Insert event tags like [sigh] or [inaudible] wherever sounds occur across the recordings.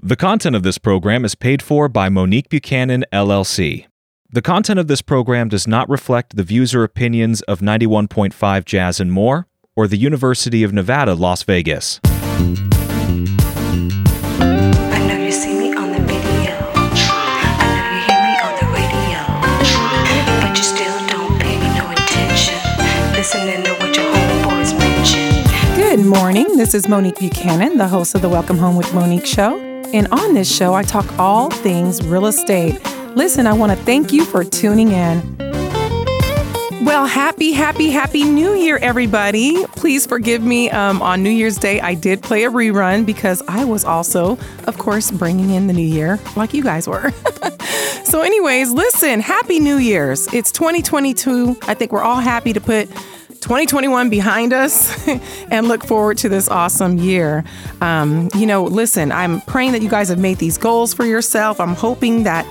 The content of this program is paid for by Monique Buchanan, LLC. The content of this program does not reflect the views or opinions of 91.5 Jazz and More or the University of Nevada, Las Vegas. I know you see me on the video. I know you hear me on the radio. But you still don't pay me no attention. Listening to what your homeboys mention. Good morning. This is Monique Buchanan, the host of the Welcome Home with Monique show. And on this show, I talk all things real estate. Listen, I want to thank you for tuning in. Well, happy, happy, happy New Year, everybody. Please forgive me. Um, on New Year's Day, I did play a rerun because I was also, of course, bringing in the new year like you guys were. [laughs] so, anyways, listen, happy New Year's. It's 2022. I think we're all happy to put 2021 behind us [laughs] and look forward to this awesome year. Um, you know, listen, I'm praying that you guys have made these goals for yourself. I'm hoping that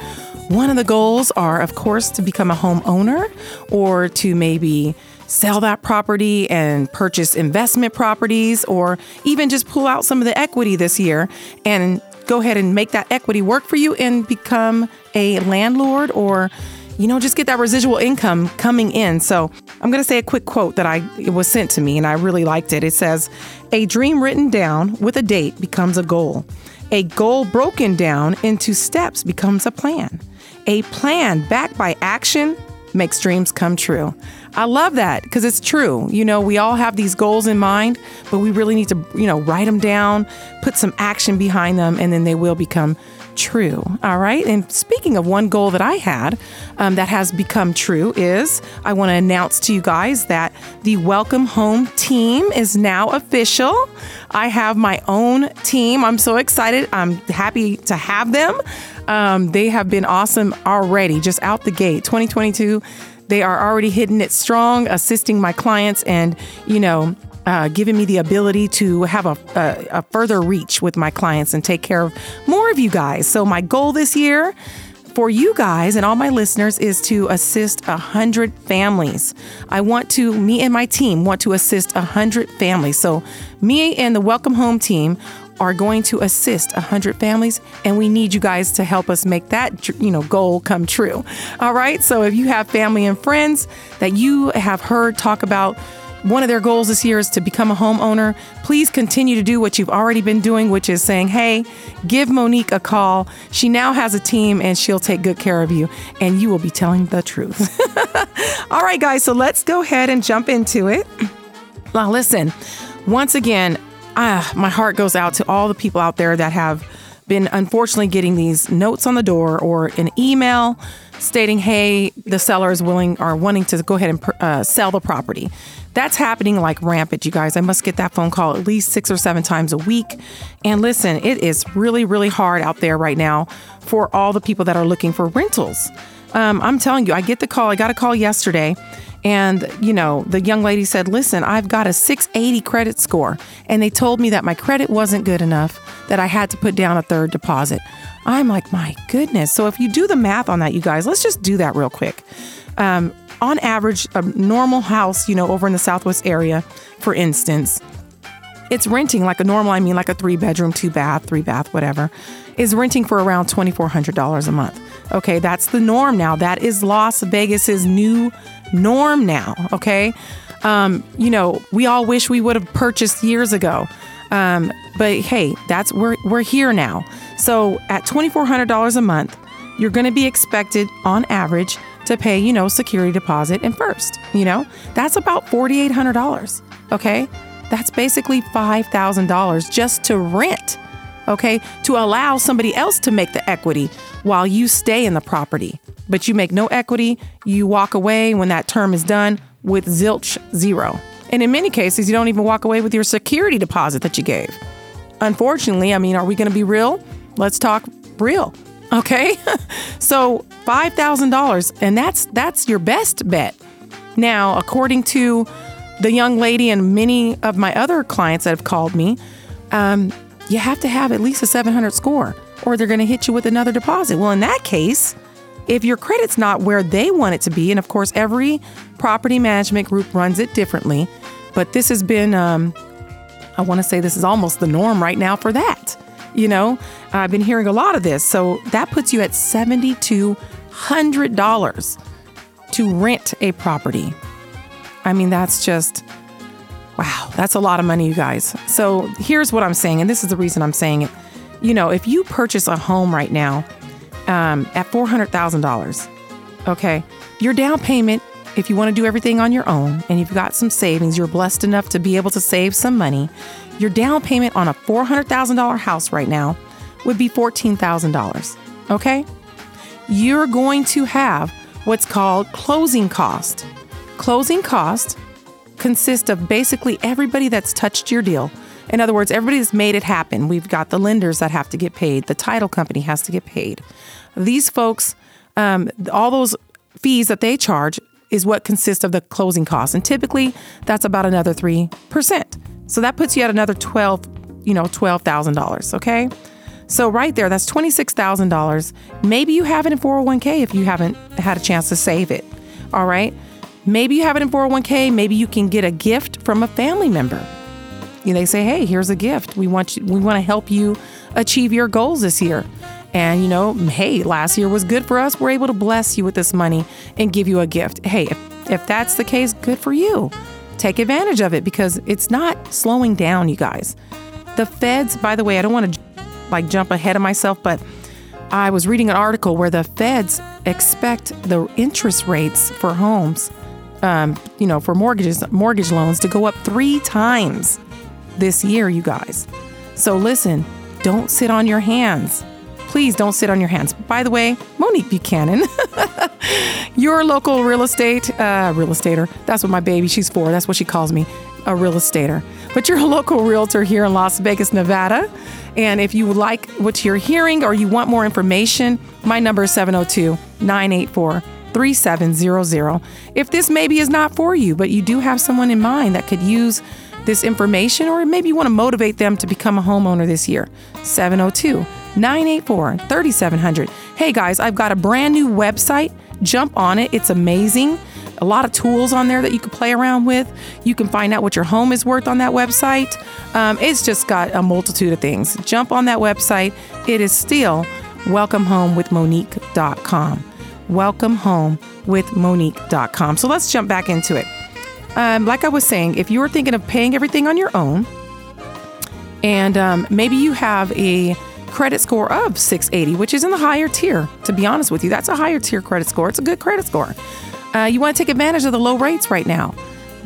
one of the goals are, of course, to become a homeowner or to maybe sell that property and purchase investment properties or even just pull out some of the equity this year and go ahead and make that equity work for you and become a landlord or you know, just get that residual income coming in. So I'm going to say a quick quote that I it was sent to me and I really liked it. It says, "A dream written down with a date becomes a goal. A goal broken down into steps becomes a plan. A plan backed by action makes dreams come true." I love that because it's true. You know, we all have these goals in mind, but we really need to, you know, write them down, put some action behind them, and then they will become true. All right. And speaking of one goal that I had um, that has become true, is I want to announce to you guys that the Welcome Home team is now official. I have my own team. I'm so excited. I'm happy to have them. Um, they have been awesome already, just out the gate. 2022. They are already hitting it strong, assisting my clients, and you know, uh, giving me the ability to have a, a, a further reach with my clients and take care of more of you guys. So, my goal this year for you guys and all my listeners is to assist a hundred families. I want to, me and my team want to assist a hundred families. So, me and the Welcome Home team are going to assist 100 families and we need you guys to help us make that you know goal come true all right so if you have family and friends that you have heard talk about one of their goals this year is to become a homeowner. Please continue to do what you've already been doing, which is saying, hey, give Monique a call. She now has a team and she'll take good care of you, and you will be telling the truth. [laughs] All right, guys, so let's go ahead and jump into it. Now, listen, once again, ah, my heart goes out to all the people out there that have been unfortunately getting these notes on the door or an email stating, "Hey, the seller is willing or wanting to go ahead and uh, sell the property." That's happening like rampant, you guys. I must get that phone call at least six or seven times a week. And listen, it is really, really hard out there right now for all the people that are looking for rentals. Um, I'm telling you, I get the call. I got a call yesterday and, you know, the young lady said, Listen, I've got a 680 credit score. And they told me that my credit wasn't good enough, that I had to put down a third deposit. I'm like, My goodness. So if you do the math on that, you guys, let's just do that real quick. Um, on average, a normal house, you know, over in the Southwest area, for instance, it's renting like a normal, I mean, like a three bedroom, two bath, three bath, whatever, is renting for around $2,400 a month. Okay, that's the norm now. That is Las Vegas's new norm now. Okay. Um, you know, we all wish we would have purchased years ago. Um, but hey, that's we're we're here now. So at twenty four hundred dollars a month, you're going to be expected on average to pay, you know, security deposit and first. You know, that's about forty eight hundred dollars. Okay, that's basically five thousand dollars just to rent. Okay, to allow somebody else to make the equity while you stay in the property but you make no equity. You walk away when that term is done with zilch zero. And in many cases, you don't even walk away with your security deposit that you gave. Unfortunately, I mean, are we going to be real? Let's talk real. Okay? [laughs] so, $5,000 and that's that's your best bet. Now, according to the young lady and many of my other clients that have called me, um, you have to have at least a 700 score or they're going to hit you with another deposit. Well, in that case, if your credit's not where they want it to be, and of course, every property management group runs it differently, but this has been, um, I want to say this is almost the norm right now for that. You know, I've been hearing a lot of this. So that puts you at $7,200 to rent a property. I mean, that's just, wow, that's a lot of money, you guys. So here's what I'm saying, and this is the reason I'm saying it. You know, if you purchase a home right now um, at $400,000, okay, your down payment, if you want to do everything on your own and you've got some savings, you're blessed enough to be able to save some money, your down payment on a $400,000 house right now would be $14,000, okay? You're going to have what's called closing cost. Closing cost consists of basically everybody that's touched your deal. In other words, everybody that's made it happen. We've got the lenders that have to get paid, the title company has to get paid. These folks, um, all those fees that they charge is what consists of the closing costs. And typically that's about another 3%. So that puts you at another 12, you know, $12,000, okay? So right there, that's $26,000. Maybe you have it in 401k if you haven't had a chance to save it. All right? Maybe you have it in 401k, maybe you can get a gift from a family member. You they say, "Hey, here's a gift. We want you we want to help you achieve your goals this year." And you know, hey, last year was good for us. We're able to bless you with this money and give you a gift. Hey, if, if that's the case, good for you. Take advantage of it because it's not slowing down, you guys. The feds, by the way, I don't want to like jump ahead of myself, but I was reading an article where the feds expect the interest rates for homes, um, you know, for mortgages, mortgage loans to go up three times this year, you guys. So listen, don't sit on your hands. Please don't sit on your hands. By the way, Monique Buchanan, [laughs] your local real estate, uh, real estater. That's what my baby, she's four. That's what she calls me, a real estater. But you're a local realtor here in Las Vegas, Nevada. And if you like what you're hearing or you want more information, my number is 702 984 3700. If this maybe is not for you, but you do have someone in mind that could use this information, or maybe you want to motivate them to become a homeowner this year, 702 984 3700. Hey guys, I've got a brand new website. Jump on it, it's amazing. A lot of tools on there that you can play around with. You can find out what your home is worth on that website. Um, it's just got a multitude of things. Jump on that website. It is still welcomehomewithmonique.com. Welcomehomewithmonique.com. So let's jump back into it. Um, like I was saying, if you're thinking of paying everything on your own, and um, maybe you have a credit score of 680, which is in the higher tier, to be honest with you, that's a higher tier credit score. It's a good credit score. Uh, you want to take advantage of the low rates right now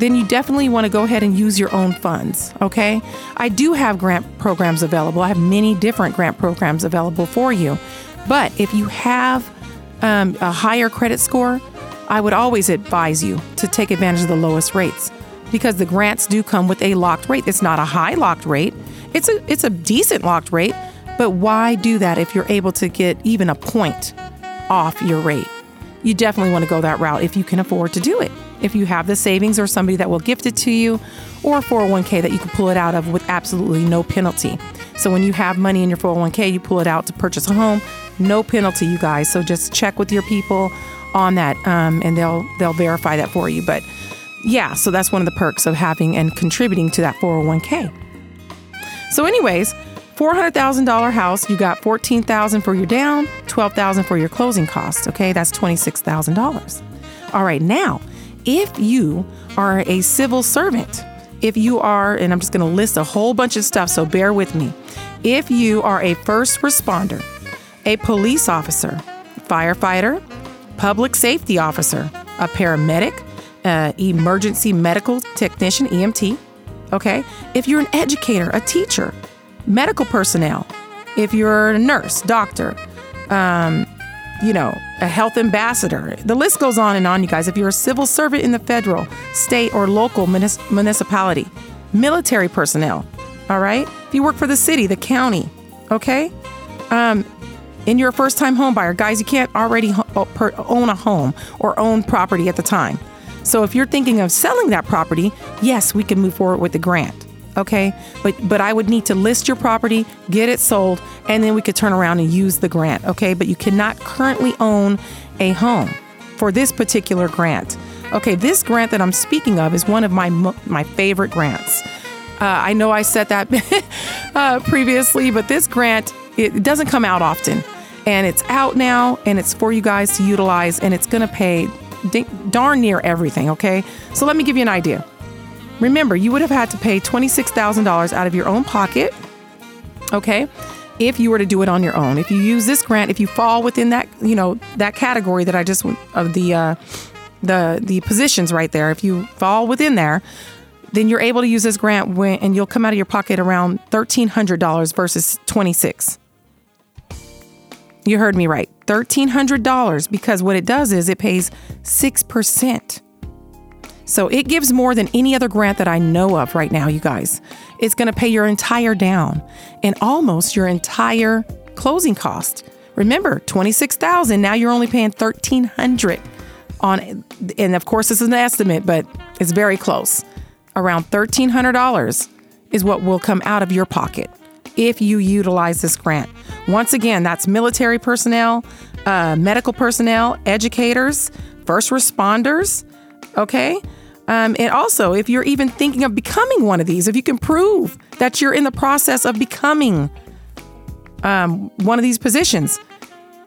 then you definitely want to go ahead and use your own funds. Okay. I do have grant programs available. I have many different grant programs available for you. But if you have um, a higher credit score, I would always advise you to take advantage of the lowest rates because the grants do come with a locked rate. It's not a high locked rate. It's a it's a decent locked rate, but why do that if you're able to get even a point off your rate? You definitely want to go that route if you can afford to do it if you have the savings or somebody that will gift it to you, or 401k that you can pull it out of with absolutely no penalty. So when you have money in your 401k, you pull it out to purchase a home, no penalty, you guys. So just check with your people on that, um, and they'll they'll verify that for you. But yeah, so that's one of the perks of having and contributing to that 401k. So, anyways, $400,000 house, you got 14000 for your down, 12000 for your closing costs. Okay, that's $26,000. All right, now if you are a civil servant, if you are, and I'm just going to list a whole bunch of stuff, so bear with me. If you are a first responder, a police officer, firefighter, public safety officer, a paramedic, uh, emergency medical technician, EMT, okay? If you're an educator, a teacher, medical personnel, if you're a nurse, doctor, um, you know, a health ambassador. The list goes on and on, you guys. If you're a civil servant in the federal, state, or local municipality, military personnel, all right? If you work for the city, the county, okay? Um, and you're a first time home buyer, guys, you can't already own a home or own property at the time. So if you're thinking of selling that property, yes, we can move forward with the grant okay? But but I would need to list your property, get it sold, and then we could turn around and use the grant, okay? But you cannot currently own a home for this particular grant. Okay, this grant that I'm speaking of is one of my my favorite grants. I know I said that [laughs] uh, previously, but this grant it doesn't come out often, and it's out now, and it's for you guys to utilize, and it's going to pay d- darn near everything. Okay, so let me give you an idea. Remember, you would have had to pay twenty six thousand dollars out of your own pocket. Okay, if you were to do it on your own, if you use this grant, if you fall within that, you know, that category that I just of the uh, the the positions right there, if you fall within there, then you're able to use this grant when, and you'll come out of your pocket around thirteen hundred dollars versus twenty six. You heard me right, thirteen hundred dollars because what it does is it pays six percent. So it gives more than any other grant that I know of right now, you guys. It's going to pay your entire down and almost your entire closing cost. Remember, 26,000, now you're only paying 1300 on and of course this is an estimate, but it's very close. Around $1300 is what will come out of your pocket if you utilize this grant. Once again, that's military personnel, uh, medical personnel, educators, first responders, okay? Um, and also, if you're even thinking of becoming one of these, if you can prove that you're in the process of becoming um, one of these positions,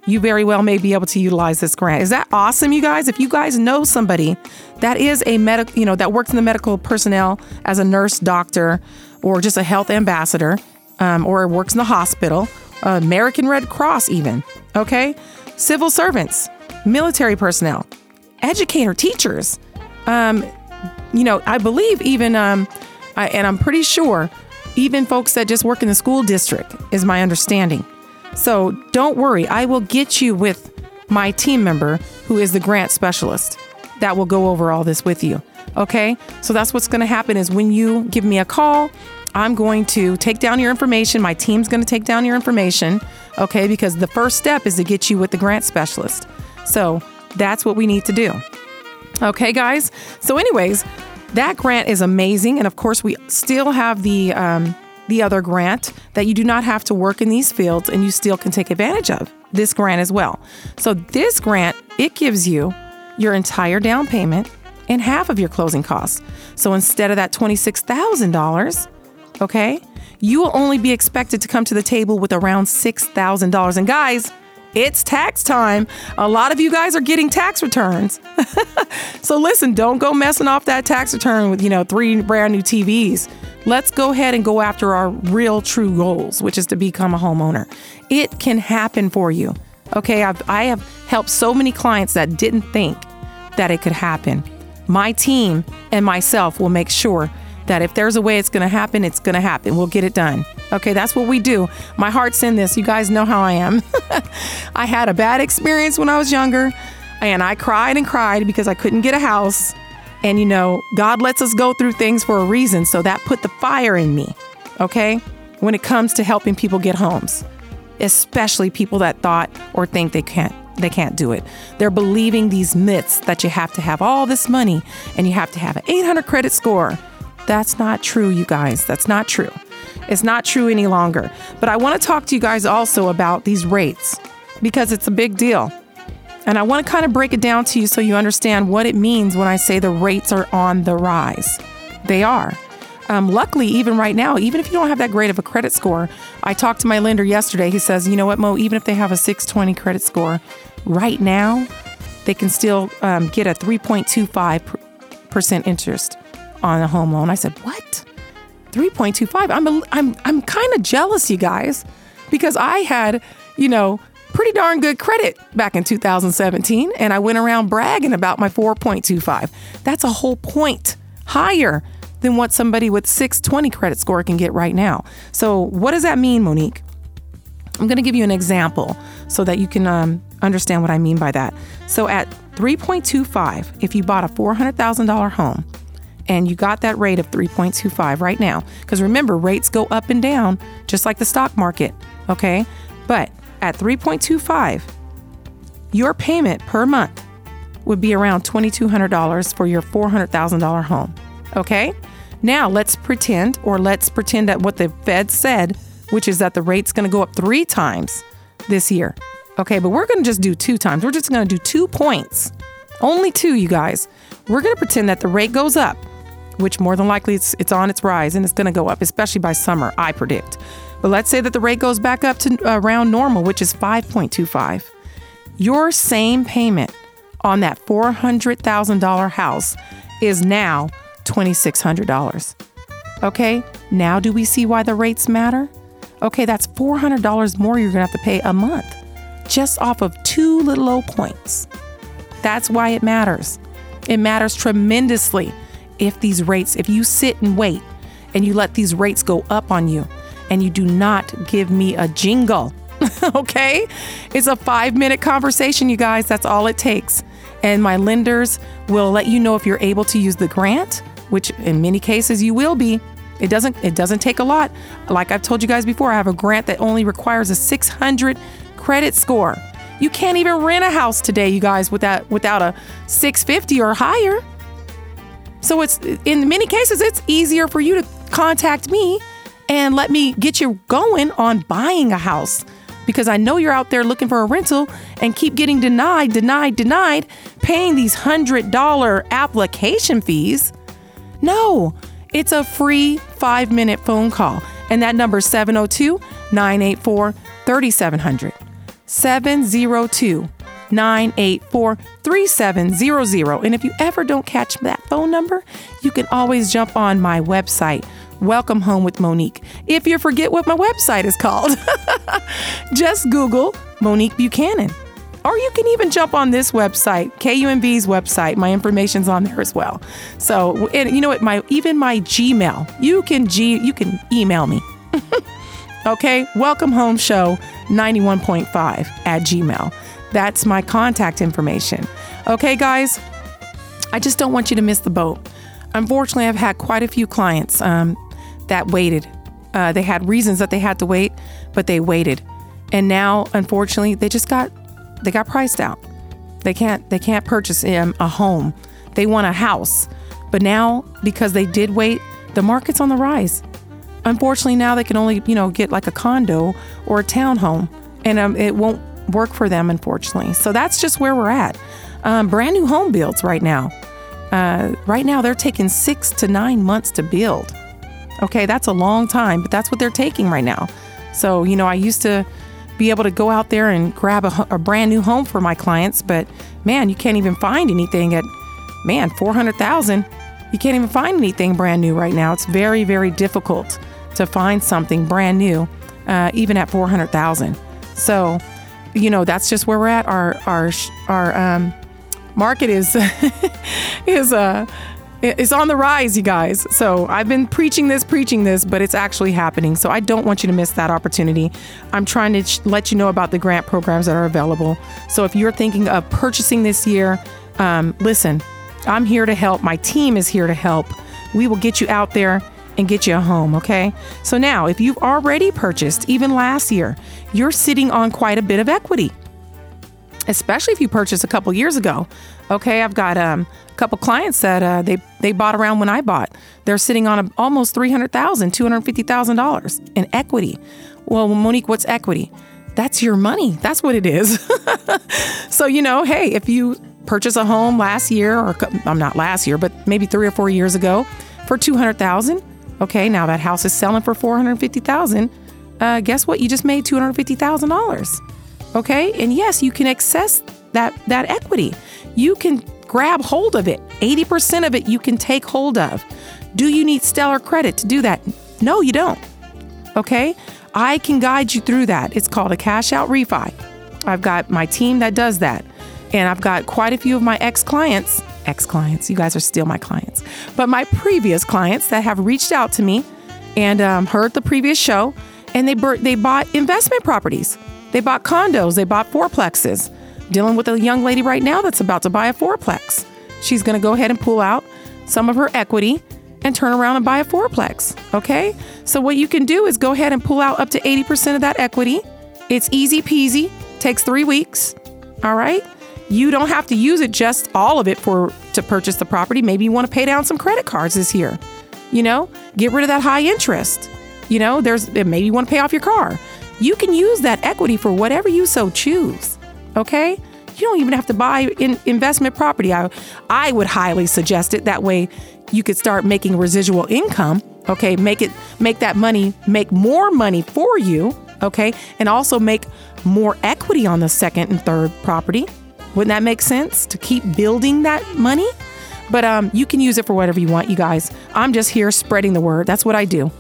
you very well may be able to utilize this grant. Is that awesome, you guys? If you guys know somebody that is a medical, you know, that works in the medical personnel as a nurse, doctor, or just a health ambassador, um, or works in the hospital, American Red Cross, even, okay? Civil servants, military personnel, educator, teachers, um, you know, I believe even, um, I, and I'm pretty sure, even folks that just work in the school district, is my understanding. So don't worry, I will get you with my team member who is the grant specialist that will go over all this with you. Okay? So that's what's going to happen is when you give me a call, I'm going to take down your information. My team's going to take down your information. Okay? Because the first step is to get you with the grant specialist. So that's what we need to do. Okay, guys? So, anyways, that grant is amazing. And of course, we still have the, um, the other grant that you do not have to work in these fields and you still can take advantage of this grant as well. So this grant, it gives you your entire down payment and half of your closing costs. So instead of that $26,000, okay, you will only be expected to come to the table with around $6,000. And guys, it's tax time. A lot of you guys are getting tax returns. [laughs] so listen, don't go messing off that tax return with, you know, three brand new TVs. Let's go ahead and go after our real true goals, which is to become a homeowner. It can happen for you. Okay, I've, I have helped so many clients that didn't think that it could happen. My team and myself will make sure that if there's a way it's going to happen, it's going to happen. We'll get it done. Okay, that's what we do. My heart's in this. You guys know how I am. [laughs] I had a bad experience when I was younger, and I cried and cried because I couldn't get a house. And you know, God lets us go through things for a reason. So that put the fire in me, okay, when it comes to helping people get homes, especially people that thought or think they can't. They can't do it. They're believing these myths that you have to have all this money and you have to have an 800 credit score. That's not true, you guys. That's not true. It's not true any longer. But I want to talk to you guys also about these rates because it's a big deal. And I want to kind of break it down to you so you understand what it means when I say the rates are on the rise. They are. Um, luckily, even right now, even if you don't have that great of a credit score, I talked to my lender yesterday. He says, you know what, Mo, even if they have a 620 credit score, right now, they can still um, get a 3.25% interest on a home loan. I said, what? 3.25? I'm, a, I'm, I'm kind of jealous, you guys, because I had, you know, pretty darn good credit back in 2017, and I went around bragging about my 4.25. That's a whole point higher than what somebody with 620 credit score can get right now. So, what does that mean, Monique? I'm going to give you an example so that you can um, understand what I mean by that. So, at 3.25, if you bought a $400,000 home and you got that rate of 3.25 right now, because remember, rates go up and down just like the stock market, okay? But at 3.25, your payment per month would be around $2,200 for your $400,000 home. Okay? Now let's pretend, or let's pretend that what the Fed said, which is that the rate's going to go up three times this year. Okay, but we're going to just do two times. We're just going to do two points. Only two, you guys. We're going to pretend that the rate goes up which more than likely it's, it's on its rise and it's going to go up, especially by summer, I predict. But let's say that the rate goes back up to uh, around normal, which is 5.25. Your same payment on that $400,000 house is now $2,600. Okay, now do we see why the rates matter? Okay, that's $400 more you're gonna have to pay a month just off of two little old points. That's why it matters. It matters tremendously if these rates, if you sit and wait and you let these rates go up on you and you do not give me a jingle. [laughs] okay? It's a five minute conversation, you guys. That's all it takes. And my lenders will let you know if you're able to use the grant, which in many cases you will be. It doesn't it doesn't take a lot. Like I've told you guys before, I have a grant that only requires a 600 credit score. You can't even rent a house today, you guys, without without a 650 or higher. So it's in many cases it's easier for you to contact me and let me get you going on buying a house because I know you're out there looking for a rental and keep getting denied, denied, denied, paying these $100 application fees. No, it's a free five minute phone call. And that number is 702 984 3700. 702 984 3700. And if you ever don't catch that phone number, you can always jump on my website, Welcome Home with Monique. If you forget what my website is called, [laughs] just Google Monique Buchanan. Or you can even jump on this website, KUNV's website. My information's on there as well. So, and you know what? My even my Gmail, you can G, you can email me. [laughs] okay, welcome home show 91.5 at Gmail. That's my contact information. Okay, guys, I just don't want you to miss the boat. Unfortunately, I've had quite a few clients um, that waited. Uh, they had reasons that they had to wait, but they waited, and now, unfortunately, they just got they got priced out. They can't they can't purchase um, a home. They want a house, but now because they did wait, the market's on the rise. Unfortunately, now they can only you know get like a condo or a townhome, and um, it won't work for them, unfortunately. So that's just where we're at. Um, brand new home builds right now. Uh, right now, they're taking six to nine months to build. Okay, that's a long time, but that's what they're taking right now. So, you know, I used to be able to go out there and grab a, a brand new home for my clients, but man, you can't even find anything at, man, 400,000. You can't even find anything brand new right now. It's very, very difficult to find something brand new, uh, even at 400,000. So, you know, that's just where we're at. Our, our, our, um, market is, [laughs] is, uh, it's on the rise, you guys. So I've been preaching this, preaching this, but it's actually happening. So I don't want you to miss that opportunity. I'm trying to sh- let you know about the grant programs that are available. So if you're thinking of purchasing this year, um, listen, I'm here to help. My team is here to help. We will get you out there and get you a home, okay? So now, if you've already purchased, even last year, you're sitting on quite a bit of equity especially if you purchased a couple years ago. Okay, I've got um, a couple clients that uh, they they bought around when I bought. They're sitting on a, almost three hundred thousand, two hundred fifty thousand dollars in equity. Well, Monique, what's equity? That's your money. That's what it is. [laughs] so you know, hey, if you purchase a home last year, or I'm not last year, but maybe three or four years ago, for two hundred thousand. Okay, now that house is selling for four hundred fifty thousand. Uh, guess what? You just made two hundred fifty thousand dollars. Okay, and yes, you can access that that equity. You can grab hold of it. 80% of it you can take hold of. Do you need stellar credit to do that? No, you don't. Okay? I can guide you through that. It's called a cash out refi. I've got my team that does that. And I've got quite a few of my ex clients, ex clients, you guys are still my clients, but my previous clients that have reached out to me and um, heard the previous show and they, they bought investment properties. They bought condos, they bought fourplexes. Dealing with a young lady right now that's about to buy a fourplex. She's going to go ahead and pull out some of her equity and turn around and buy a fourplex. Okay? So, what you can do is go ahead and pull out up to 80% of that equity. It's easy peasy, takes three weeks. All right? You don't have to use it just all of it for to purchase the property. Maybe you want to pay down some credit cards this year. You know, get rid of that high interest. You know, there's maybe you want to pay off your car. You can use that equity for whatever you so choose. Okay? You don't even have to buy in investment property. I, I would highly suggest it. That way you could start making residual income. Okay. Make it, make that money, make more money for you. Okay. And also make more equity on the second and third property. Wouldn't that make sense to keep building that money? But um, you can use it for whatever you want, you guys. I'm just here spreading the word. That's what I do.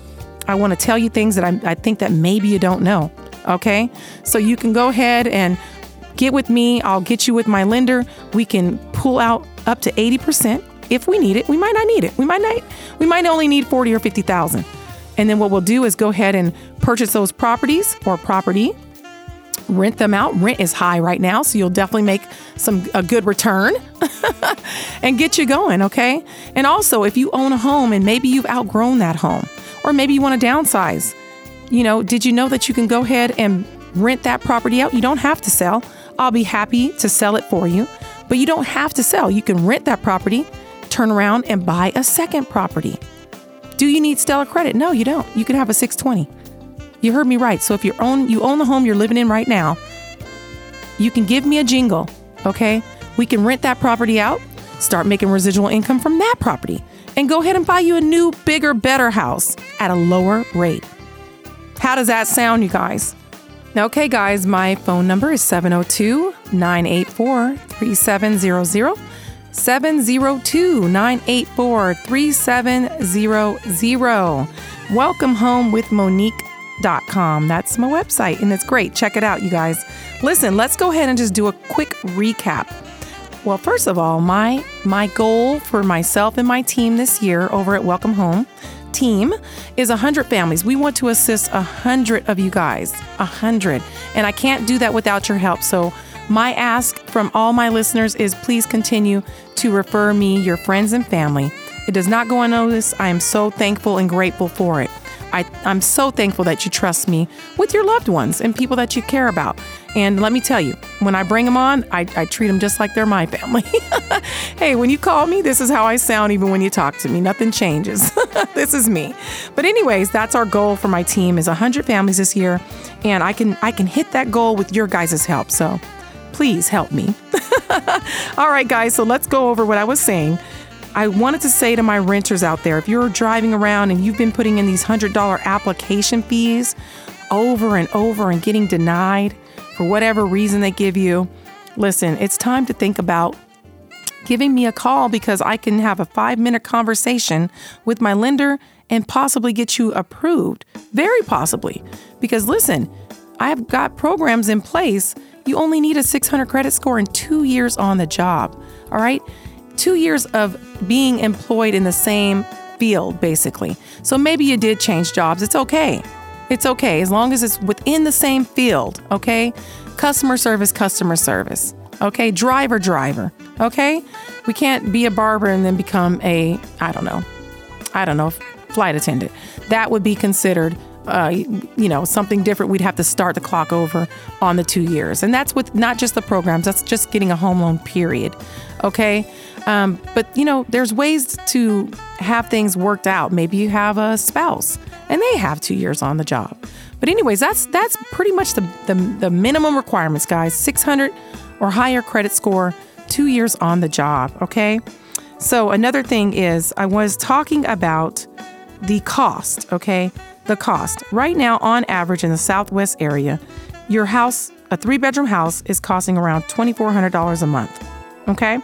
I want to tell you things that I, I think that maybe you don't know. Okay, so you can go ahead and get with me. I'll get you with my lender. We can pull out up to 80% if we need it. We might not need it. We might not. We might only need 40 or 50,000. And then what we'll do is go ahead and purchase those properties or property rent them out. Rent is high right now, so you'll definitely make some a good return [laughs] and get you going, okay? And also, if you own a home and maybe you've outgrown that home or maybe you want to downsize, you know, did you know that you can go ahead and rent that property out? You don't have to sell. I'll be happy to sell it for you, but you don't have to sell. You can rent that property, turn around and buy a second property. Do you need stellar credit? No, you don't. You can have a 620. You heard me right. So if you own you own the home you're living in right now, you can give me a jingle, okay? We can rent that property out, start making residual income from that property, and go ahead and buy you a new, bigger, better house at a lower rate. How does that sound, you guys? Okay, guys, my phone number is 702 984 3700. 702 984 3700. Welcome home with Monique.com. That's my website, and it's great. Check it out, you guys. Listen, let's go ahead and just do a quick recap. Well, first of all, my my goal for myself and my team this year over at Welcome Home team is 100 families. We want to assist 100 of you guys, 100. And I can't do that without your help. So, my ask from all my listeners is please continue to refer me your friends and family. It does not go unnoticed. I am so thankful and grateful for it. I, I'm so thankful that you trust me with your loved ones and people that you care about. And let me tell you, when I bring them on, I, I treat them just like they're my family. [laughs] hey, when you call me, this is how I sound even when you talk to me. Nothing changes. [laughs] this is me. But anyways, that's our goal for my team is 100 families this year, and I can I can hit that goal with your guys' help. So please help me. [laughs] All right, guys, so let's go over what I was saying. I wanted to say to my renters out there if you're driving around and you've been putting in these $100 application fees over and over and getting denied for whatever reason they give you, listen, it's time to think about giving me a call because I can have a five minute conversation with my lender and possibly get you approved. Very possibly. Because listen, I've got programs in place. You only need a 600 credit score and two years on the job. All right two years of being employed in the same field, basically. So maybe you did change jobs. It's okay. It's okay as long as it's within the same field, okay? Customer service, customer service, okay? Driver, driver, okay? We can't be a barber and then become a, I don't know, I don't know, flight attendant. That would be considered uh, you know, something different, we'd have to start the clock over on the two years. And that's with not just the programs, that's just getting a home loan, period. Okay. Um, but, you know, there's ways to have things worked out. Maybe you have a spouse and they have two years on the job. But, anyways, that's that's pretty much the, the, the minimum requirements, guys 600 or higher credit score, two years on the job. Okay. So, another thing is, I was talking about the cost. Okay the cost. Right now, on average in the Southwest area, your house, a three bedroom house, is costing around $2,400 a month. Okay?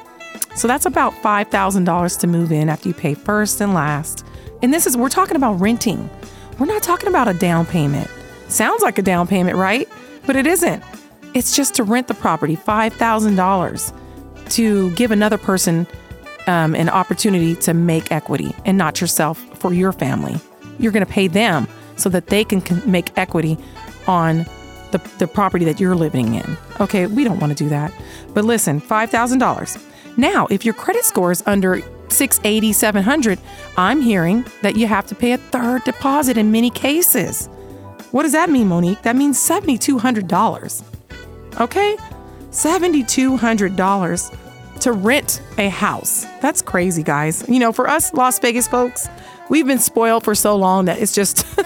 So that's about $5,000 to move in after you pay first and last. And this is, we're talking about renting. We're not talking about a down payment. Sounds like a down payment, right? But it isn't. It's just to rent the property, $5,000 to give another person um, an opportunity to make equity and not yourself for your family you're going to pay them so that they can make equity on the, the property that you're living in. Okay, we don't want to do that. But listen, $5,000. Now, if your credit score is under 680, 700, I'm hearing that you have to pay a third deposit in many cases. What does that mean, Monique? That means $7,200. Okay? $7,200 to rent a house. That's crazy, guys. You know, for us Las Vegas folks, we've been spoiled for so long that it's just [laughs]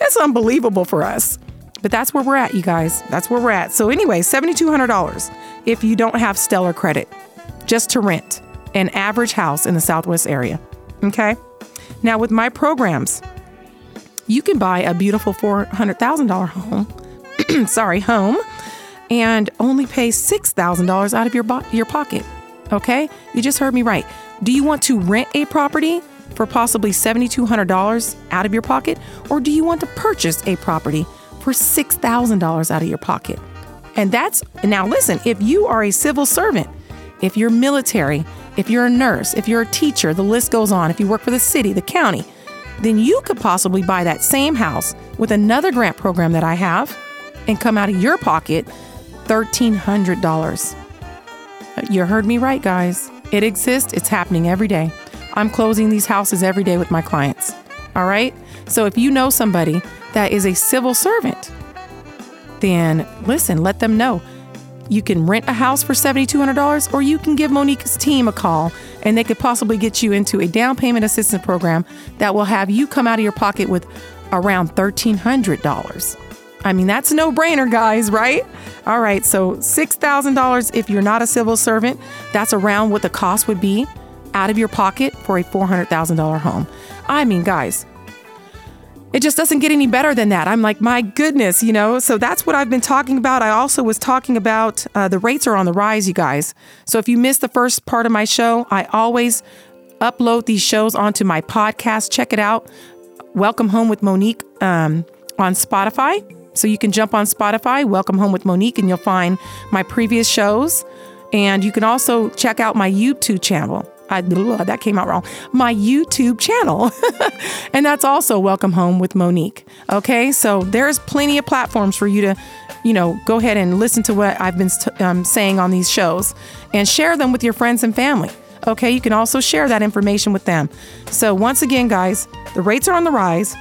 it's unbelievable for us. But that's where we're at, you guys. That's where we're at. So, anyway, $7,200 if you don't have stellar credit just to rent an average house in the Southwest area. Okay. Now, with my programs, you can buy a beautiful $400,000 home, [clears throat] sorry, home, and only pay $6,000 out of your, bo- your pocket. Okay? You just heard me right. Do you want to rent a property for possibly $7,200 out of your pocket, or do you want to purchase a property for $6,000 out of your pocket? And that's now listen, if you are a civil servant, if you're military, if you're a nurse, if you're a teacher, the list goes on, if you work for the city, the county, then you could possibly buy that same house with another grant program that I have and come out of your pocket $1,300. You heard me right, guys. It exists, it's happening every day. I'm closing these houses every day with my clients. All right? So if you know somebody that is a civil servant, then listen, let them know. You can rent a house for $7,200 or you can give Monique's team a call and they could possibly get you into a down payment assistance program that will have you come out of your pocket with around $1,300. I mean, that's a no brainer, guys, right? All right, so $6,000 if you're not a civil servant, that's around what the cost would be out of your pocket for a $400,000 home. I mean, guys, it just doesn't get any better than that. I'm like, my goodness, you know? So that's what I've been talking about. I also was talking about uh, the rates are on the rise, you guys. So if you missed the first part of my show, I always upload these shows onto my podcast. Check it out. Welcome Home with Monique um, on Spotify. So you can jump on Spotify, Welcome Home with Monique, and you'll find my previous shows. And you can also check out my YouTube channel. I, that came out wrong. My YouTube channel. [laughs] and that's also Welcome Home with Monique. Okay, so there's plenty of platforms for you to, you know, go ahead and listen to what I've been um, saying on these shows and share them with your friends and family. Okay, you can also share that information with them. So, once again, guys, the rates are on the rise.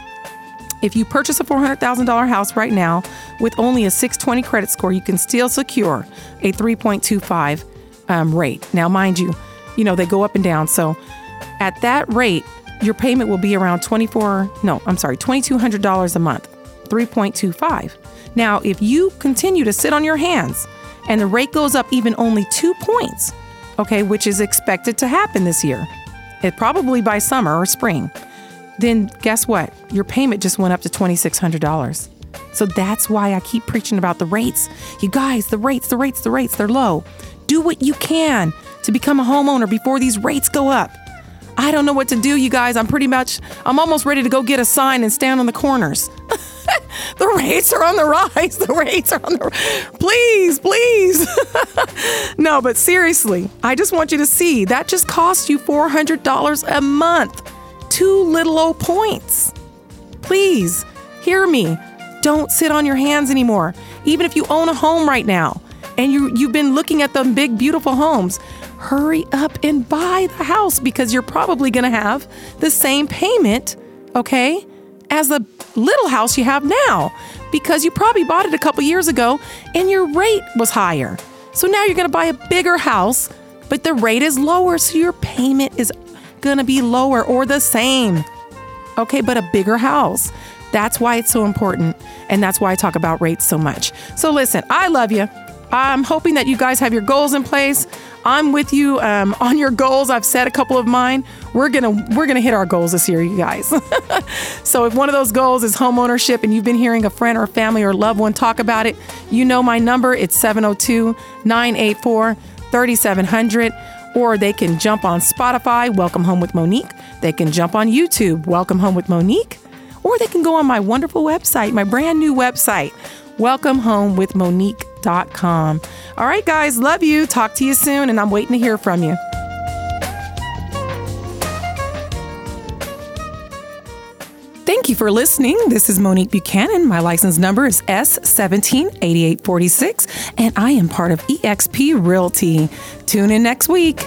If you purchase a $400,000 house right now with only a 620 credit score, you can still secure a 3.25 um, rate. Now, mind you, you know, they go up and down. So at that rate, your payment will be around 24, no, I'm sorry, $2,200 a month, 3.25. Now, if you continue to sit on your hands and the rate goes up even only two points, okay, which is expected to happen this year, it probably by summer or spring, then guess what? Your payment just went up to $2,600. So that's why I keep preaching about the rates. You guys, the rates, the rates, the rates, they're low. Do what you can to become a homeowner before these rates go up. I don't know what to do, you guys. I'm pretty much, I'm almost ready to go get a sign and stand on the corners. [laughs] the rates are on the rise. [laughs] The rates are on the Please, please. [laughs] no, but seriously, I just want you to see that just costs you $400 a month. Two little old points. Please, hear me. Don't sit on your hands anymore. Even if you own a home right now and you you've been looking at them big beautiful homes, hurry up and buy the house because you're probably going to have the same payment, okay, as the little house you have now because you probably bought it a couple years ago and your rate was higher. So now you're going to buy a bigger house, but the rate is lower, so your payment is going to be lower or the same. Okay, but a bigger house. That's why it's so important. And that's why I talk about rates so much. So listen, I love you. I'm hoping that you guys have your goals in place. I'm with you um, [laughs] on your goals. I've set a couple of mine. We're gonna we're gonna hit our goals this year, you guys. [laughs] so if one of those goals is home ownership and you've been hearing a friend or family or loved one talk about it, you know my number. It's 702-984-3700. Or they can jump on Spotify, Welcome Home with Monique. They can jump on YouTube, Welcome Home with Monique. Or they can go on my wonderful website, my brand new website, Welcome Home with Monique all right, guys, love you. Talk to you soon, and I'm waiting to hear from you. Thank you for listening. This is Monique Buchanan. My license number is S178846, and I am part of eXp Realty. Tune in next week.